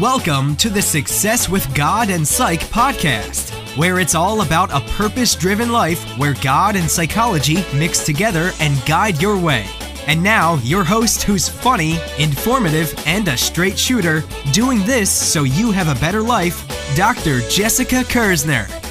Welcome to the Success with God and Psych podcast, where it's all about a purpose driven life where God and psychology mix together and guide your way. And now, your host who's funny, informative, and a straight shooter, doing this so you have a better life, Dr. Jessica Kersner.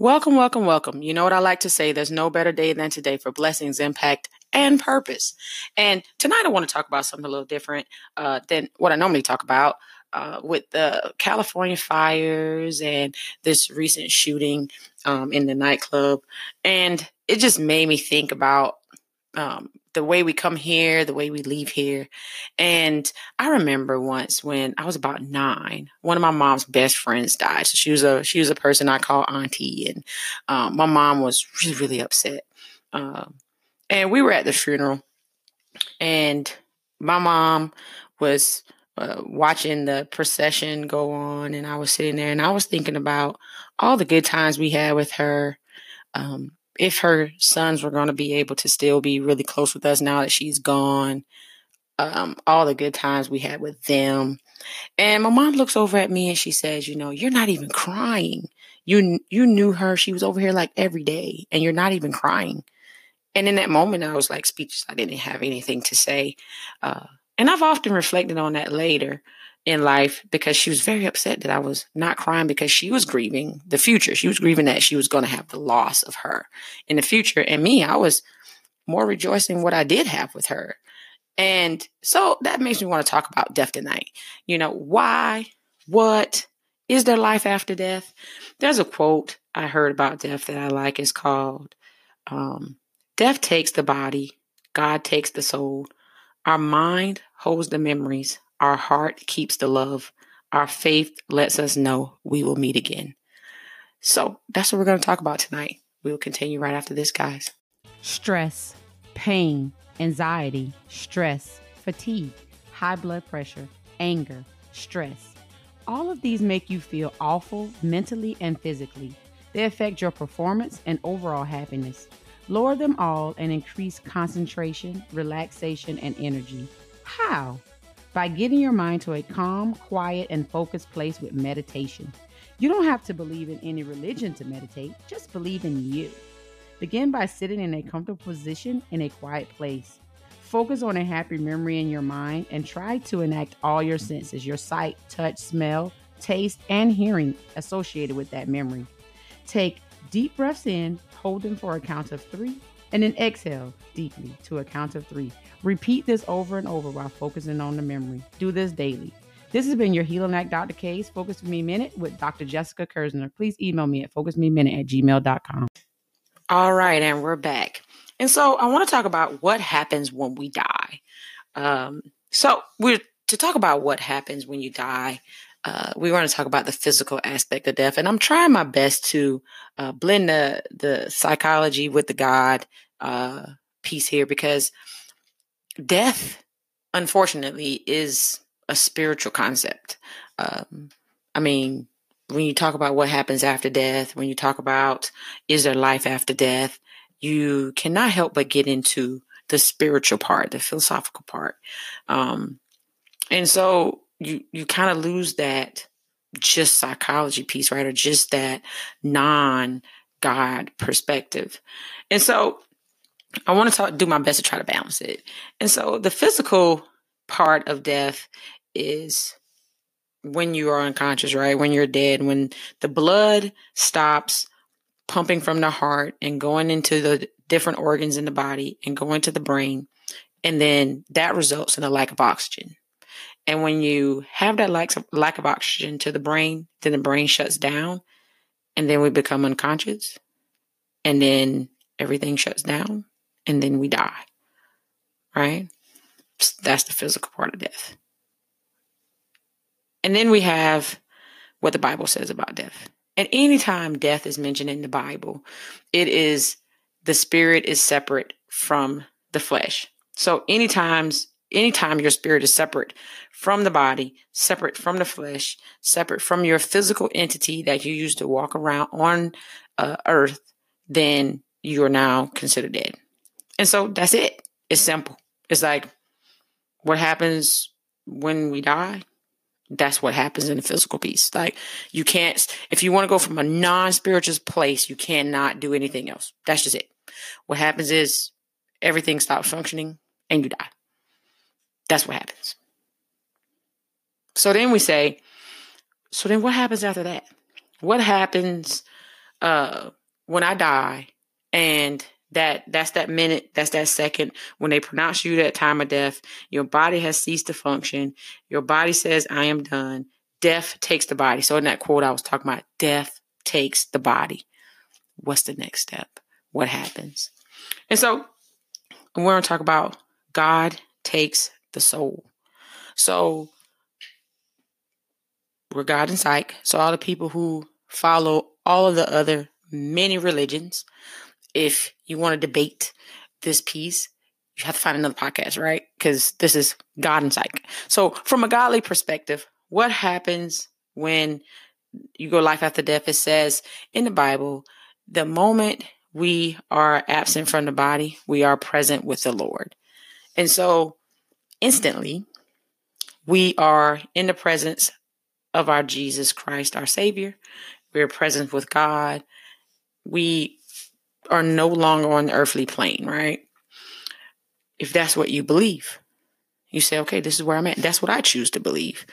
Welcome, welcome, welcome. You know what I like to say? There's no better day than today for blessings, impact, and purpose. And tonight I want to talk about something a little different uh, than what I normally talk about. Uh, with the California fires and this recent shooting um, in the nightclub. And it just made me think about um, the way we come here, the way we leave here. And I remember once when I was about nine, one of my mom's best friends died. So she was a she was a person I call auntie, and um, my mom was really really upset. Um, and we were at the funeral, and my mom was uh, watching the procession go on, and I was sitting there, and I was thinking about all the good times we had with her. Um, if her sons were going to be able to still be really close with us now that she's gone, um, all the good times we had with them. And my mom looks over at me and she says, "You know, you're not even crying. You you knew her. She was over here like every day, and you're not even crying." And in that moment, I was like speechless. I didn't have anything to say. Uh, and I've often reflected on that later in life because she was very upset that I was not crying because she was grieving the future. She was grieving that she was going to have the loss of her in the future. And me, I was more rejoicing what I did have with her. And so that makes me want to talk about death tonight. You know, why, what, is there life after death? There's a quote I heard about death that I like. It's called um, Death takes the body, God takes the soul. Our mind holds the memories, our heart keeps the love. Our faith lets us know we will meet again. So that's what we're going to talk about tonight. We will continue right after this, guys. Stress, pain, anxiety, stress, fatigue, high blood pressure, anger, stress. All of these make you feel awful mentally and physically. They affect your performance and overall happiness. Lower them all and increase concentration, relaxation, and energy. How? By getting your mind to a calm, quiet, and focused place with meditation. You don't have to believe in any religion to meditate, just believe in you. Begin by sitting in a comfortable position in a quiet place. Focus on a happy memory in your mind and try to enact all your senses your sight, touch, smell, taste, and hearing associated with that memory. Take deep breaths in, hold them for a count of three, and then exhale deeply to a count of three. Repeat this over and over while focusing on the memory. Do this daily. This has been your Healing Act Dr. K's Focus Me Minute with Dr. Jessica Kersner. Please email me at focusmeminute at gmail.com. All right, and we're back. And so I want to talk about what happens when we die. Um, so we're to talk about what happens when you die. Uh, we want to talk about the physical aspect of death, and I'm trying my best to uh, blend the the psychology with the God uh, piece here because death, unfortunately, is a spiritual concept. Um, I mean, when you talk about what happens after death, when you talk about is there life after death, you cannot help but get into the spiritual part, the philosophical part. Um, and so you you kind of lose that just psychology piece, right? Or just that non God perspective. And so I want to talk, do my best to try to balance it. And so the physical part of death is when you are unconscious, right? When you're dead, when the blood stops pumping from the heart and going into the different organs in the body and going to the brain. And then that results in a lack of oxygen. And when you have that lack of, lack of oxygen to the brain, then the brain shuts down and then we become unconscious. And then everything shuts down and then we die. Right? That's the physical part of death. And then we have what the Bible says about death. And anytime death is mentioned in the Bible, it is the spirit is separate from the flesh. So anytime anytime your spirit is separate from the body, separate from the flesh, separate from your physical entity that you used to walk around on uh, earth, then you are now considered dead. And so that's it. It's simple. It's like what happens when we die? That's what happens in the physical piece. Like you can't, if you want to go from a non spiritual place, you cannot do anything else. That's just it. What happens is everything stops functioning and you die. That's what happens. So then we say, so then what happens after that? What happens uh, when I die and that that's that minute that's that second when they pronounce you that time of death your body has ceased to function your body says i am done. Death takes the body. So in that quote i was talking about death takes the body. What's the next step? What happens? And so we're going to talk about god takes the soul so and psych so all the people who follow all of the other many religions if you want to debate this piece, you have to find another podcast, right? Because this is God and psych. So, from a godly perspective, what happens when you go life after death? It says in the Bible, the moment we are absent from the body, we are present with the Lord. And so, instantly, we are in the presence of our Jesus Christ, our Savior. We're present with God. We are no longer on the earthly plane, right? If that's what you believe, you say, okay, this is where I'm at. That's what I choose to believe.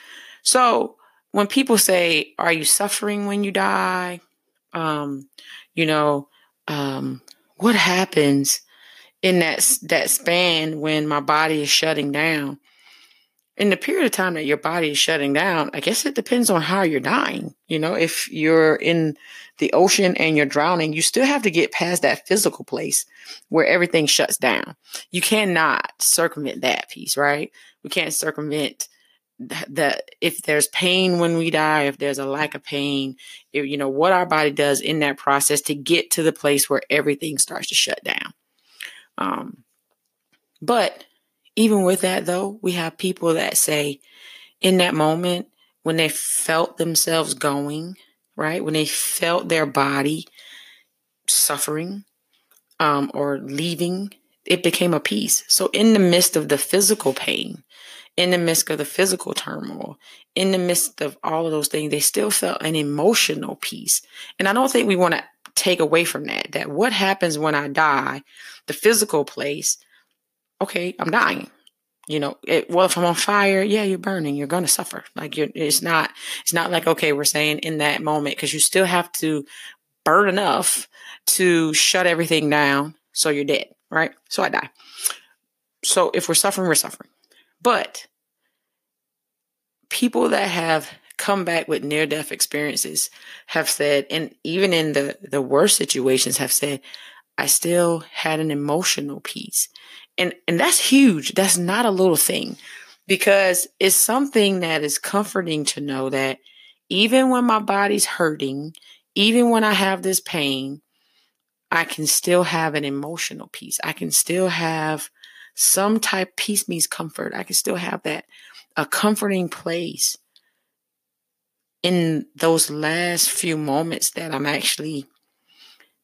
So when people say, are you suffering when you die? Um, you know, um, what happens in that that span when my body is shutting down? in the period of time that your body is shutting down, I guess it depends on how you're dying. You know, if you're in the ocean and you're drowning, you still have to get past that physical place where everything shuts down. You cannot circumvent that piece, right? We can't circumvent that if there's pain when we die, if there's a lack of pain, if, you know, what our body does in that process to get to the place where everything starts to shut down. Um, but even with that, though, we have people that say in that moment when they felt themselves going, right? When they felt their body suffering um, or leaving, it became a peace. So, in the midst of the physical pain, in the midst of the physical turmoil, in the midst of all of those things, they still felt an emotional peace. And I don't think we want to take away from that, that what happens when I die, the physical place, okay, I'm dying. You know, it, well, if I'm on fire, yeah, you're burning. You're going to suffer. Like you're, it's not, it's not like, okay, we're saying in that moment, cause you still have to burn enough to shut everything down. So you're dead. Right. So I die. So if we're suffering, we're suffering. But people that have come back with near death experiences have said, and even in the, the worst situations have said, I still had an emotional peace. And, and that's huge. That's not a little thing because it's something that is comforting to know that even when my body's hurting, even when I have this pain, I can still have an emotional peace. I can still have some type peace means comfort. I can still have that a comforting place in those last few moments that I'm actually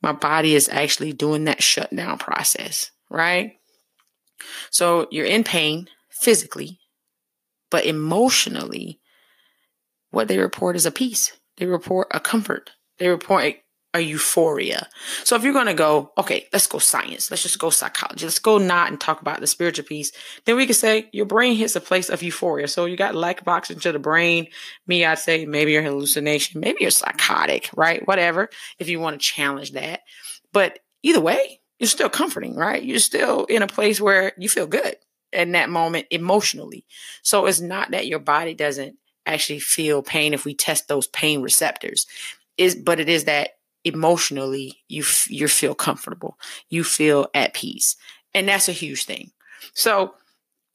my body is actually doing that shutdown process, right? So you're in pain physically, but emotionally, what they report is a peace. They report a comfort. They report a euphoria. So if you're going to go, okay, let's go science. Let's just go psychology. Let's go not and talk about the spiritual piece. Then we can say your brain hits a place of euphoria. So you got lack of oxygen to the brain. Me, I'd say maybe you're hallucination. Maybe you're psychotic, right? Whatever. If you want to challenge that. But either way, you're still comforting, right? You're still in a place where you feel good in that moment emotionally. So it's not that your body doesn't actually feel pain if we test those pain receptors. Is but it is that emotionally you f- you feel comfortable. You feel at peace. And that's a huge thing. So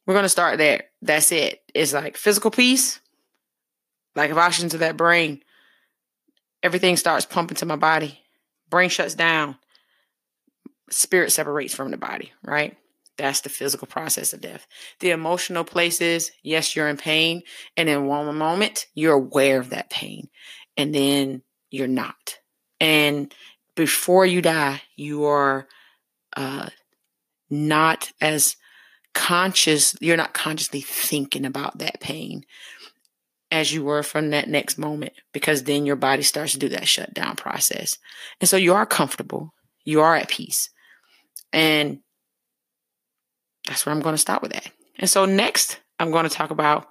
we're going to start there. That's it. It's like physical peace, like of oxygen to that brain. Everything starts pumping to my body. Brain shuts down spirit separates from the body, right? That's the physical process of death. The emotional places, yes, you're in pain. And in one moment, you're aware of that pain. And then you're not. And before you die, you are uh, not as conscious, you're not consciously thinking about that pain as you were from that next moment because then your body starts to do that shutdown process. And so you are comfortable, you are at peace. And that's where I'm going to stop with that. And so next, I'm going to talk about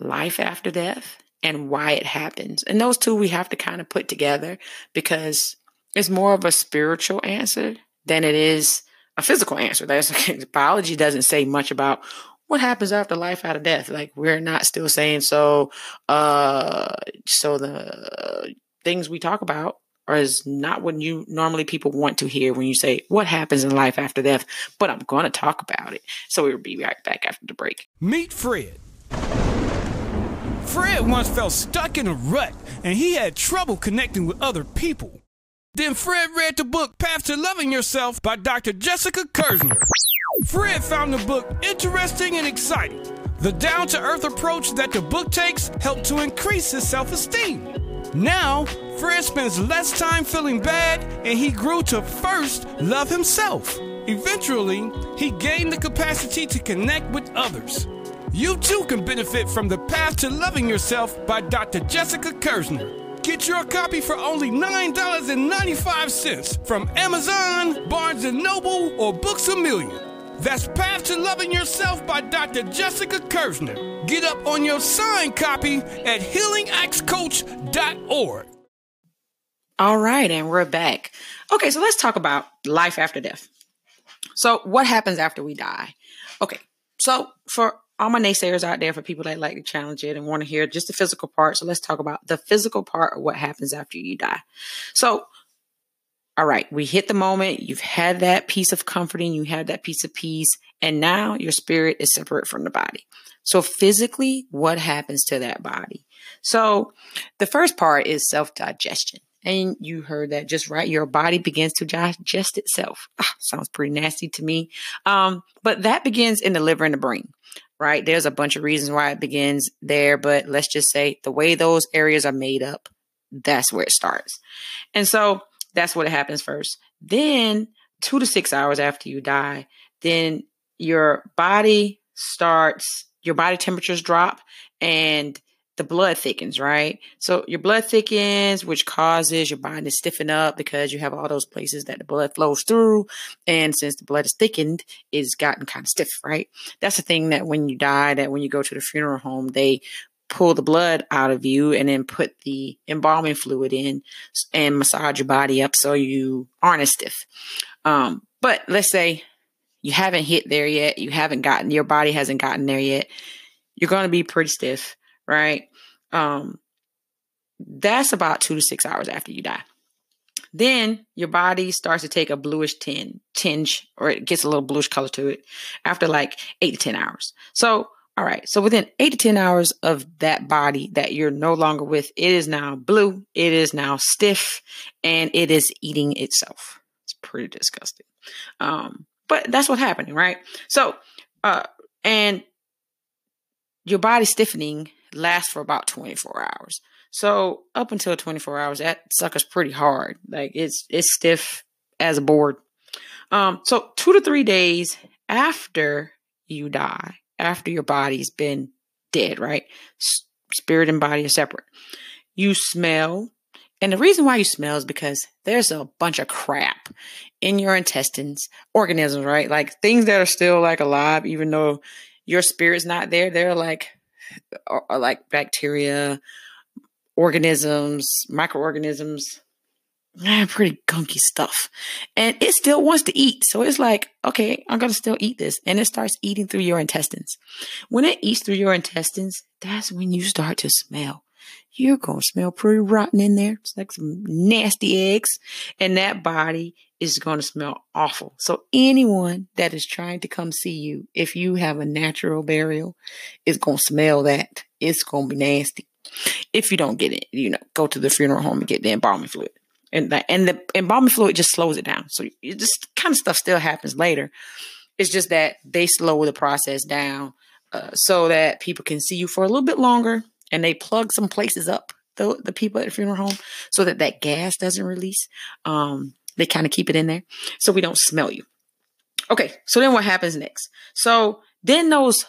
life after death and why it happens. And those two we have to kind of put together because it's more of a spiritual answer than it is a physical answer. That's biology doesn't say much about what happens after life out of death. Like we're not still saying so uh so the things we talk about or is not what you normally people want to hear when you say what happens in life after death, but I'm going to talk about it. So we'll be right back after the break. Meet Fred. Fred once felt stuck in a rut and he had trouble connecting with other people. Then Fred read the book Path to Loving Yourself by Dr. Jessica Kirzner. Fred found the book interesting and exciting. The down to earth approach that the book takes helped to increase his self esteem. Now, Fred spends less time feeling bad and he grew to first love himself. Eventually, he gained the capacity to connect with others. You too can benefit from The Path to Loving Yourself by Dr. Jessica Kirzner. Get your copy for only $9.95 from Amazon, Barnes & Noble, or Books A Million. That's Path to Loving Yourself by Dr. Jessica Kirzner. Get up on your signed copy at healingactscoach.org. All right, and we're back. Okay, so let's talk about life after death. So, what happens after we die? Okay, so for all my naysayers out there, for people that like to challenge it and want to hear just the physical part, so let's talk about the physical part of what happens after you die. So, all right, we hit the moment. You've had that piece of comforting, you had that piece of peace, and now your spirit is separate from the body. So, physically, what happens to that body? So, the first part is self digestion. And you heard that just right. Your body begins to digest itself. Ah, sounds pretty nasty to me. Um, but that begins in the liver and the brain, right? There's a bunch of reasons why it begins there, but let's just say the way those areas are made up, that's where it starts. And so, that's what happens first. Then, two to six hours after you die, then your body starts, your body temperatures drop and the blood thickens, right? So your blood thickens, which causes your body to stiffen up because you have all those places that the blood flows through. And since the blood is thickened, it's gotten kind of stiff, right? That's the thing that when you die, that when you go to the funeral home, they pull the blood out of you and then put the embalming fluid in and massage your body up so you aren't as stiff. Um, but let's say you haven't hit there yet, you haven't gotten, your body hasn't gotten there yet, you're going to be pretty stiff, right? Um, that's about two to six hours after you die. Then your body starts to take a bluish tin, tinge, or it gets a little bluish color to it after like eight to 10 hours. So all right. So within eight to 10 hours of that body that you're no longer with, it is now blue, it is now stiff, and it is eating itself. It's pretty disgusting. Um, but that's what's happening, right? So, uh, and your body stiffening lasts for about 24 hours. So up until 24 hours, that sucker's pretty hard. Like it's it's stiff as a board. Um, so two to three days after you die, after your body's been dead, right? Spirit and body are separate. You smell. And the reason why you smell is because there's a bunch of crap in your intestines, organisms, right? Like things that are still like alive, even though your spirit's not there. They're like, are, are like bacteria, organisms, microorganisms, pretty gunky stuff. And it still wants to eat. So it's like, okay, I'm going to still eat this. And it starts eating through your intestines. When it eats through your intestines, that's when you start to smell. You're going to smell pretty rotten in there. It's like some nasty eggs. And that body is going to smell awful. So anyone that is trying to come see you, if you have a natural burial, is going to smell that. It's going to be nasty. If you don't get it, you know, go to the funeral home and get the embalming fluid and the, and the embalming fluid just slows it down. So this kind of stuff still happens later, It's just that they slow the process down uh, so that people can see you for a little bit longer and they plug some places up the, the people at the funeral home so that that gas doesn't release. Um, they kind of keep it in there so we don't smell you. Okay, so then what happens next? So then those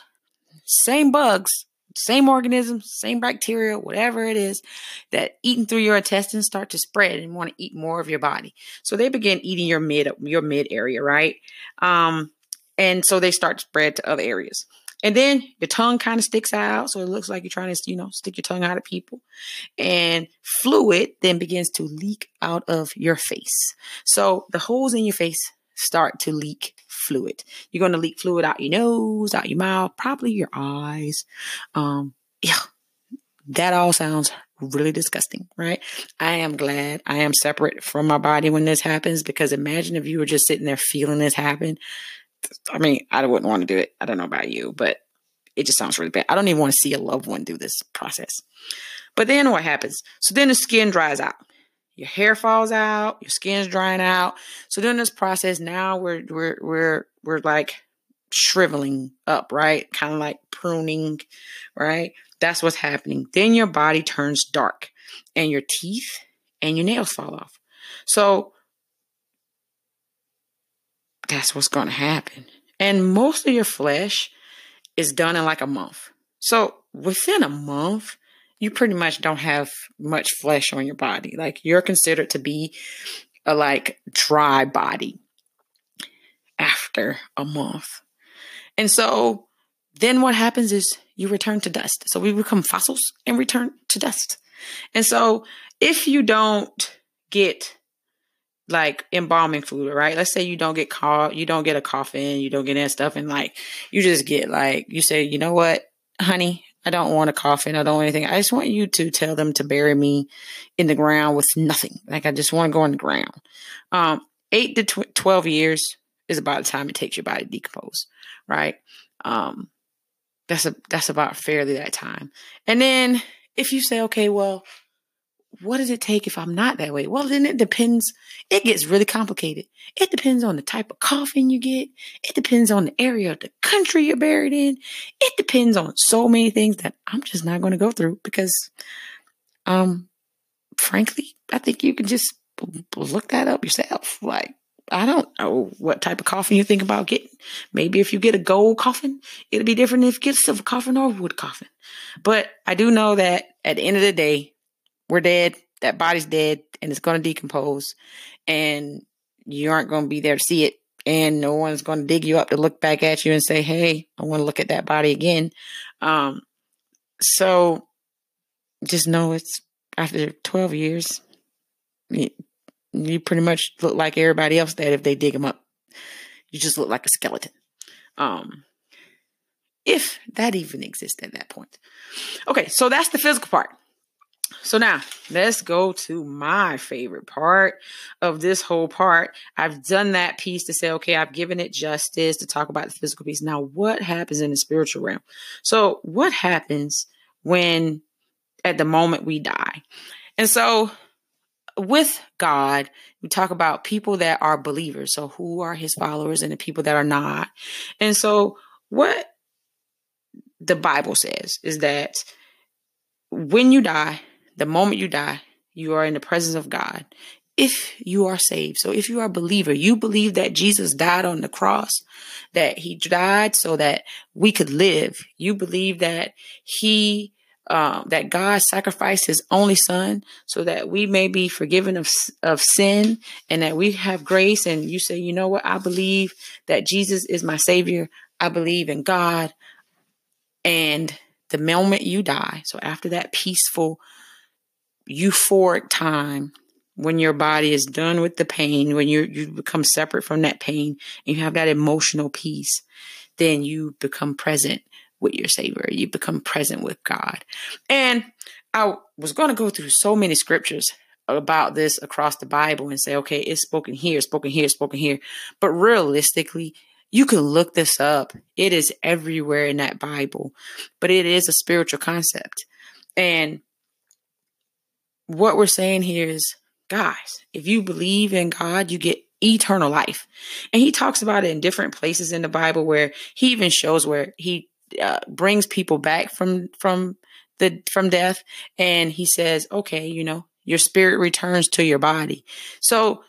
same bugs, same organisms, same bacteria, whatever it is, that eating through your intestines start to spread and want to eat more of your body. So they begin eating your mid your mid area, right? Um, and so they start to spread to other areas. And then your tongue kind of sticks out. So it looks like you're trying to, you know, stick your tongue out at people. And fluid then begins to leak out of your face. So the holes in your face start to leak fluid. You're going to leak fluid out your nose, out your mouth, probably your eyes. Um, yeah, that all sounds really disgusting, right? I am glad I am separate from my body when this happens because imagine if you were just sitting there feeling this happen. I mean, I wouldn't want to do it. I don't know about you, but it just sounds really bad. I don't even want to see a loved one do this process. But then what happens? So then the skin dries out. Your hair falls out, your skin's drying out. So during this process, now we're we're we're we're like shriveling up, right? Kind of like pruning, right? That's what's happening. Then your body turns dark and your teeth and your nails fall off. So that's what's going to happen. And most of your flesh is done in like a month. So within a month, you pretty much don't have much flesh on your body. Like you're considered to be a like dry body after a month. And so then what happens is you return to dust. So we become fossils and return to dust. And so if you don't get like embalming fluid, right? Let's say you don't get caught, you don't get a coffin, you don't get that stuff, and like you just get like you say, you know what, honey, I don't want a coffin, I don't want anything. I just want you to tell them to bury me in the ground with nothing. Like I just want to go in the ground. Um, eight to tw- twelve years is about the time it takes your body to decompose, right? Um, that's a that's about fairly that time. And then if you say, okay, well, what does it take if I'm not that way? Well, then it depends. It gets really complicated. It depends on the type of coffin you get. It depends on the area of the country you're buried in. It depends on so many things that I'm just not going to go through because, um, frankly, I think you can just look that up yourself. Like, I don't know what type of coffin you think about getting. Maybe if you get a gold coffin, it'll be different if you get a silver coffin or a wood coffin. But I do know that at the end of the day, we're dead. That body's dead and it's going to decompose and you aren't going to be there to see it. And no one's going to dig you up to look back at you and say, Hey, I want to look at that body again. Um, so just know it's after 12 years, you, pretty much look like everybody else that if they dig them up, you just look like a skeleton. Um, if that even exists at that point. Okay, so that's the physical part. So now let's go to my favorite part of this whole part. I've done that piece to say, okay, I've given it justice to talk about the physical piece. Now, what happens in the spiritual realm? So, what happens when at the moment we die? And so, with God, we talk about people that are believers. So, who are his followers and the people that are not. And so, what the Bible says is that when you die, the moment you die, you are in the presence of God. If you are saved, so if you are a believer, you believe that Jesus died on the cross, that he died so that we could live. You believe that he um, that God sacrificed his only son so that we may be forgiven of, of sin and that we have grace. And you say, you know what? I believe that Jesus is my savior. I believe in God. And the moment you die, so after that peaceful euphoric time when your body is done with the pain, when you you become separate from that pain and you have that emotional peace, then you become present with your Savior. You become present with God. And I was going to go through so many scriptures about this across the Bible and say, okay, it's spoken here, spoken here, spoken here. But realistically, you can look this up. It is everywhere in that Bible, but it is a spiritual concept. And what we're saying here is, guys, if you believe in God, you get eternal life. And he talks about it in different places in the Bible where he even shows where he uh, brings people back from from the from death and he says, "Okay, you know, your spirit returns to your body." So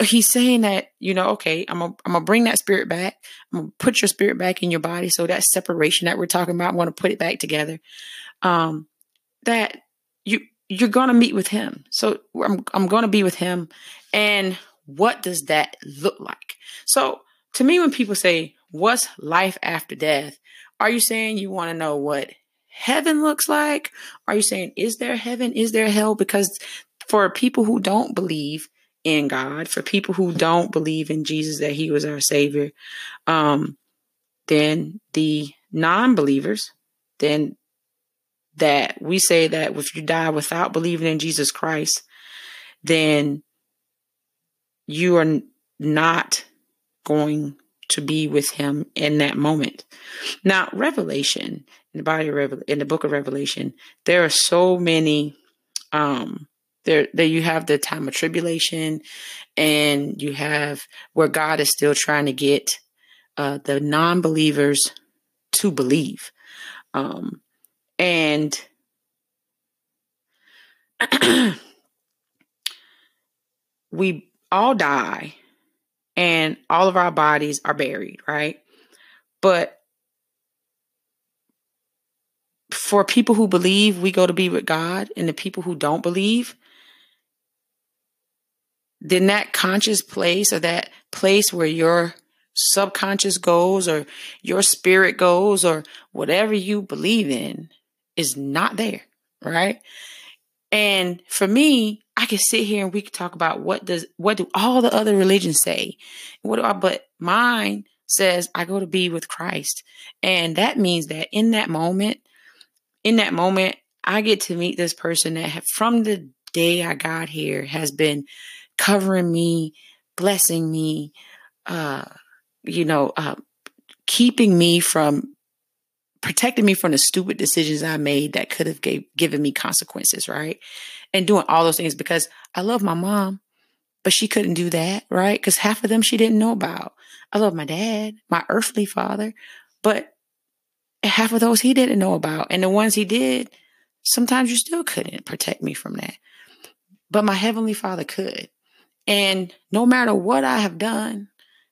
he's saying that you know okay i'm gonna I'm gonna bring that spirit back i'm gonna put your spirit back in your body so that separation that we're talking about i'm gonna put it back together um that you you're gonna meet with him. So i'm, I'm gonna be with him. And what does that look like? So to me when people say what's life after death? Are you saying you want to know what heaven looks like? Are you saying is there heaven? Is there hell? Because for people who don't believe in God, for people who don't believe in Jesus that he was our savior, um, then the non-believers, then that we say that if you die without believing in Jesus Christ, then you are not going to be with him in that moment. Now, Revelation, in the body of in the book of Revelation, there are so many um there there you have the time of tribulation and you have where god is still trying to get uh, the non-believers to believe um, and we all die and all of our bodies are buried right? But for people who believe we go to be with god and the people who don't believe then that conscious place or that place where your subconscious goes or your spirit goes or whatever you believe in is not there, right? And for me, I can sit here and we can talk about what does what do all the other religions say? What do I but mine says I go to be with Christ. And that means that in that moment, in that moment, I get to meet this person that have, from the day I got here has been covering me, blessing me, uh, you know, uh, keeping me from protecting me from the stupid decisions I made that could have gave, given me consequences, right? And doing all those things because I love my mom, but she couldn't do that, right? Because half of them she didn't know about. I love my dad, my earthly father, but half of those he didn't know about. And the ones he did, sometimes you still couldn't protect me from that. But my heavenly father could. And no matter what I have done,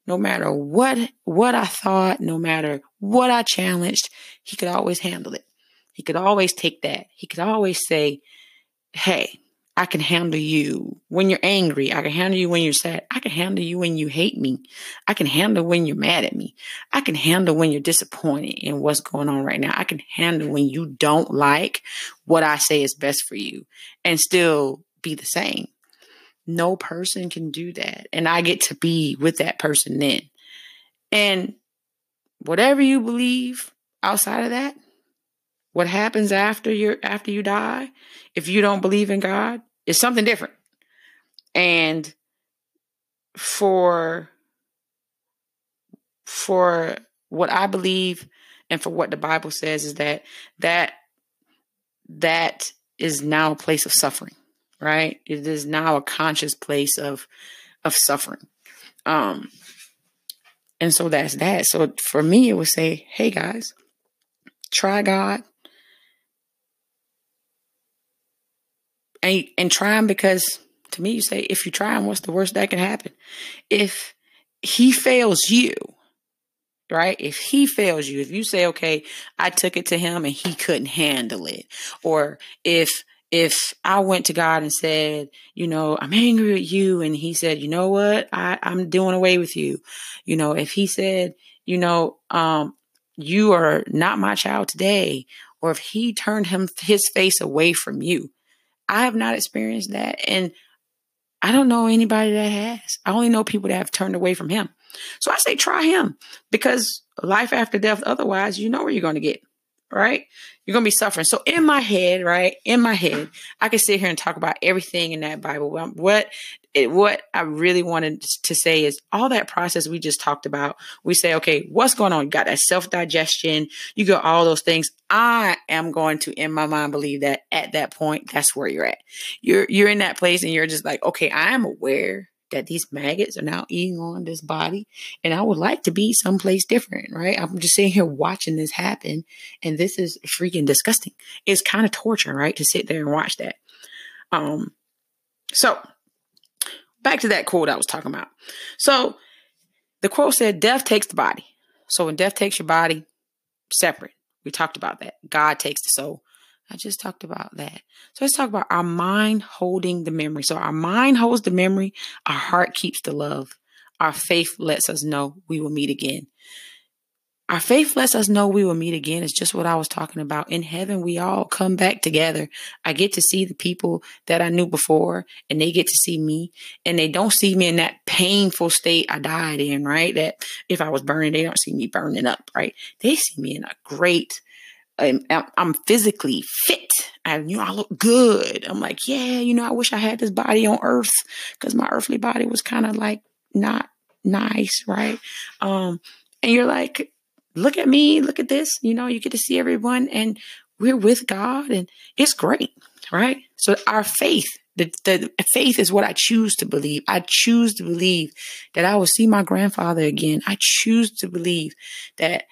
no matter what what I thought, no matter what I challenged, he could always handle it. He could always take that. He could always say, "Hey, I can handle you when you're angry. I can handle you when you're sad. I can handle you when you hate me. I can handle when you're mad at me. I can handle when you're disappointed in what's going on right now. I can handle when you don't like what I say is best for you and still be the same. No person can do that. And I get to be with that person then. And whatever you believe outside of that, what happens after you after you die, if you don't believe in God, is something different. And for for what I believe and for what the Bible says is that that that is now a place of suffering right? It is now a conscious place of of suffering. Um and so that's that. So for me it would say, hey guys, try God. And and try him because to me you say if you try him, what's the worst that can happen? If he fails you, right? If he fails you, if you say, okay, I took it to him and he couldn't handle it, or if if I went to God and said, you know, I'm angry at you, and He said, you know what, I, I'm doing away with you. You know, if He said, you know, um, you are not my child today, or if He turned him His face away from you, I have not experienced that, and I don't know anybody that has. I only know people that have turned away from Him. So I say, try Him because life after death. Otherwise, you know where you're going to get right? You're going to be suffering. So in my head, right? In my head, I can sit here and talk about everything in that Bible. What it, what I really wanted to say is all that process we just talked about. We say, okay, what's going on? You got that self digestion. You got all those things. I am going to, in my mind, believe that at that point, that's where you're at. You're, you're in that place and you're just like, okay, I am aware that these maggots are now eating on this body. And I would like to be someplace different, right? I'm just sitting here watching this happen. And this is freaking disgusting. It's kind of torture, right? To sit there and watch that. Um, so back to that quote I was talking about. So the quote said, Death takes the body. So when death takes your body, separate. We talked about that. God takes the soul. I just talked about that. So let's talk about our mind holding the memory. So our mind holds the memory, our heart keeps the love. Our faith lets us know we will meet again. Our faith lets us know we will meet again. It's just what I was talking about. In heaven, we all come back together. I get to see the people that I knew before, and they get to see me, and they don't see me in that painful state I died in, right? That if I was burning, they don't see me burning up, right? They see me in a great I'm, I'm physically fit. I, you know, I look good. I'm like, yeah, you know, I wish I had this body on earth because my earthly body was kind of like not nice, right? Um, and you're like, look at me, look at this. You know, you get to see everyone and we're with God and it's great, right? So our faith, the, the faith is what I choose to believe. I choose to believe that I will see my grandfather again. I choose to believe that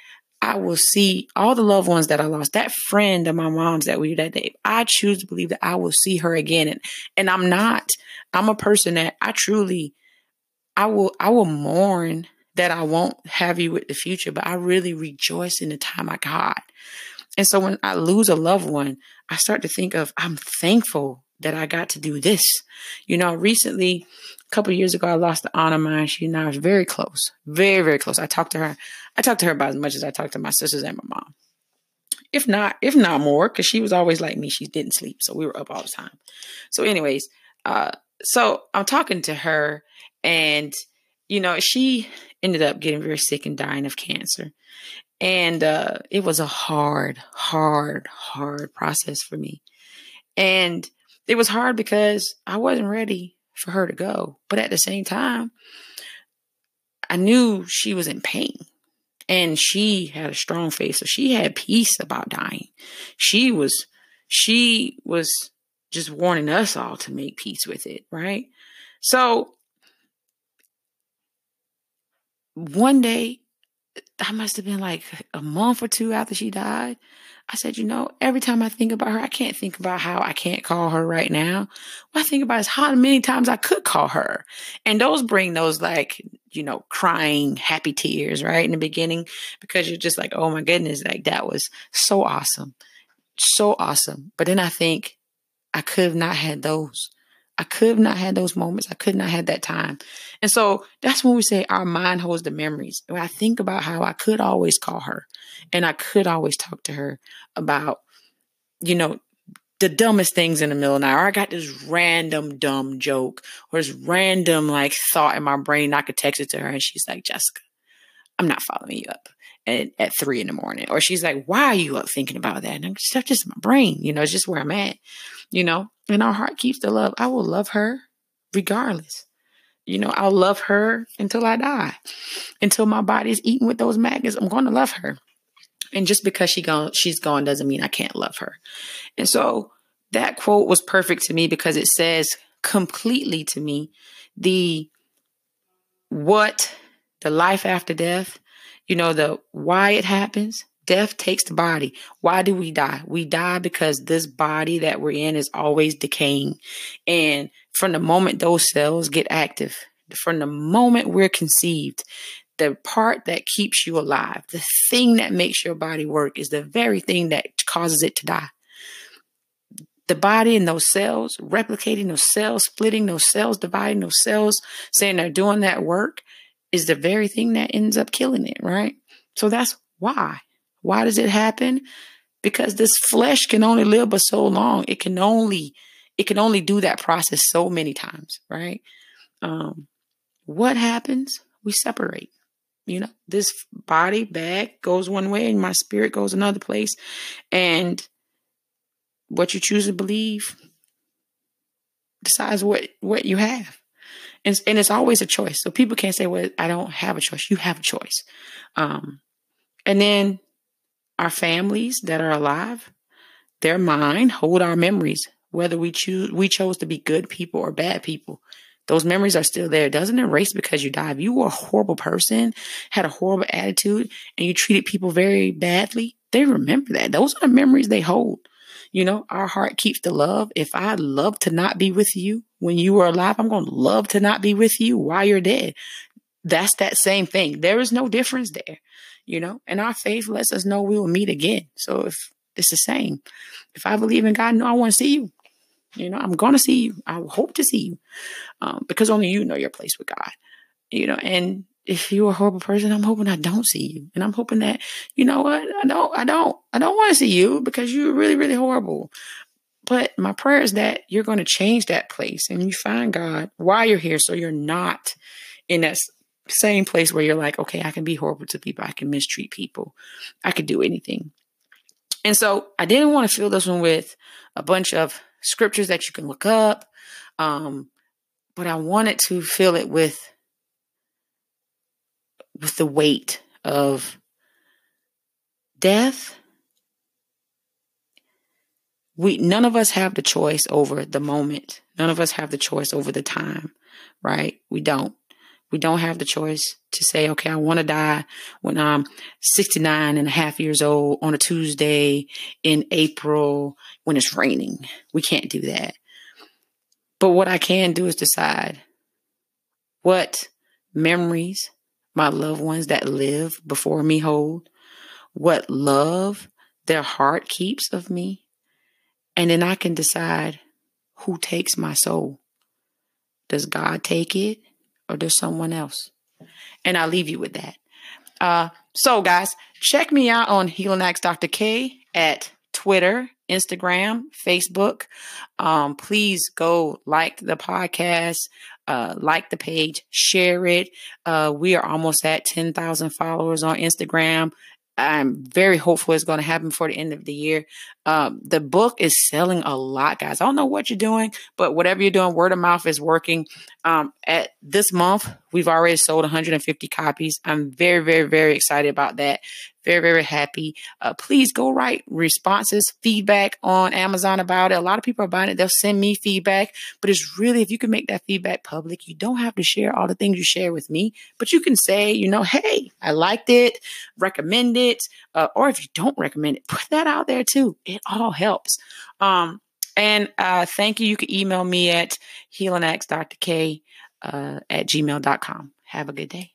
I will see all the loved ones that I lost, that friend of my mom's that we that day. I choose to believe that I will see her again. And and I'm not, I'm a person that I truly I will I will mourn that I won't have you with the future, but I really rejoice in the time I got. And so when I lose a loved one, I start to think of I'm thankful that I got to do this. You know, recently, a couple years ago, I lost the aunt of mine. She and I was very close, very, very close. I talked to her. I talked to her about as much as I talked to my sisters and my mom. If not, if not more, because she was always like me. She didn't sleep. So we were up all the time. So, anyways, uh, so I'm talking to her and you know, she ended up getting very sick and dying of cancer. And uh, it was a hard, hard, hard process for me. And it was hard because I wasn't ready for her to go. But at the same time, I knew she was in pain and she had a strong faith. So she had peace about dying. She was, she was just warning us all to make peace with it. Right. So one day, I must have been like a month or two after she died. I said, you know, every time I think about her, I can't think about how I can't call her right now. What I think about is how many times I could call her. And those bring those like, you know, crying, happy tears, right? In the beginning, because you're just like, oh my goodness, like that was so awesome. So awesome. But then I think I could have not had those. I could have not had those moments. I could not have that time. And so that's when we say our mind holds the memories. When I think about how I could always call her and I could always talk to her about, you know, the dumbest things in the middle of the night, or I got this random dumb joke or this random like thought in my brain. I could text it to her and she's like, Jessica, I'm not following you up at, at three in the morning. Or she's like, why are you up thinking about that? And I'm just, that's just my brain, you know, it's just where I'm at, you know, and our heart keeps the love. I will love her regardless. You know, I'll love her until I die, until my body's eaten with those maggots. I'm going to love her. And just because she gone, she's gone doesn't mean I can't love her. And so that quote was perfect to me because it says completely to me the what the life after death, you know, the why it happens. Death takes the body. Why do we die? We die because this body that we're in is always decaying. And from the moment those cells get active, from the moment we're conceived, the part that keeps you alive, the thing that makes your body work is the very thing that causes it to die. The body and those cells, replicating those cells, splitting those cells, dividing those cells, saying they're doing that work is the very thing that ends up killing it, right? So that's why. Why does it happen? Because this flesh can only live but so long. It can only it can only do that process so many times, right? Um, what happens? We separate. You know, this body bag goes one way and my spirit goes another place. And what you choose to believe decides what, what you have. And, and it's always a choice. So people can't say, well, I don't have a choice. You have a choice. Um, and then our families that are alive, their mind hold our memories, whether we choose we chose to be good people or bad people. Those memories are still there. It doesn't erase because you die. If you were a horrible person, had a horrible attitude, and you treated people very badly, they remember that. Those are the memories they hold. You know, our heart keeps the love. If I love to not be with you when you were alive, I'm going to love to not be with you while you're dead. That's that same thing. There is no difference there, you know, and our faith lets us know we will meet again. So if it's the same, if I believe in God, no, I want to see you. You know, I'm going to see you. I hope to see you um, because only you know your place with God. You know, and if you're a horrible person, I'm hoping I don't see you. And I'm hoping that, you know what? I don't, I don't, I don't want to see you because you're really, really horrible. But my prayer is that you're going to change that place and you find God while you're here so you're not in that same place where you're like, okay, I can be horrible to people. I can mistreat people. I could do anything. And so I didn't want to fill this one with a bunch of scriptures that you can look up. Um, but I wanted to fill it with with the weight of death. We none of us have the choice over the moment. None of us have the choice over the time, right? We don't. We don't have the choice to say, okay, I want to die when I'm 69 and a half years old on a Tuesday in April when it's raining. We can't do that. But what I can do is decide what memories my loved ones that live before me hold, what love their heart keeps of me. And then I can decide who takes my soul. Does God take it or does someone else? And I'll leave you with that. Uh, so, guys, check me out on Healing Dr. K at Twitter, Instagram, Facebook. Um, please go like the podcast, uh, like the page, share it. Uh, we are almost at 10,000 followers on Instagram. I'm very hopeful it's going to happen before the end of the year. Um, the book is selling a lot, guys. I don't know what you're doing, but whatever you're doing, word of mouth is working. Um, at this month, we've already sold 150 copies. I'm very, very, very excited about that. Very, very happy. Uh, please go write responses, feedback on Amazon about it. A lot of people are buying it. They'll send me feedback, but it's really, if you can make that feedback public, you don't have to share all the things you share with me, but you can say, you know, hey, I liked it, recommend it, uh, or if you don't recommend it, put that out there too. It all helps. Um, and uh, thank you. You can email me at healingx.k uh, at gmail.com. Have a good day.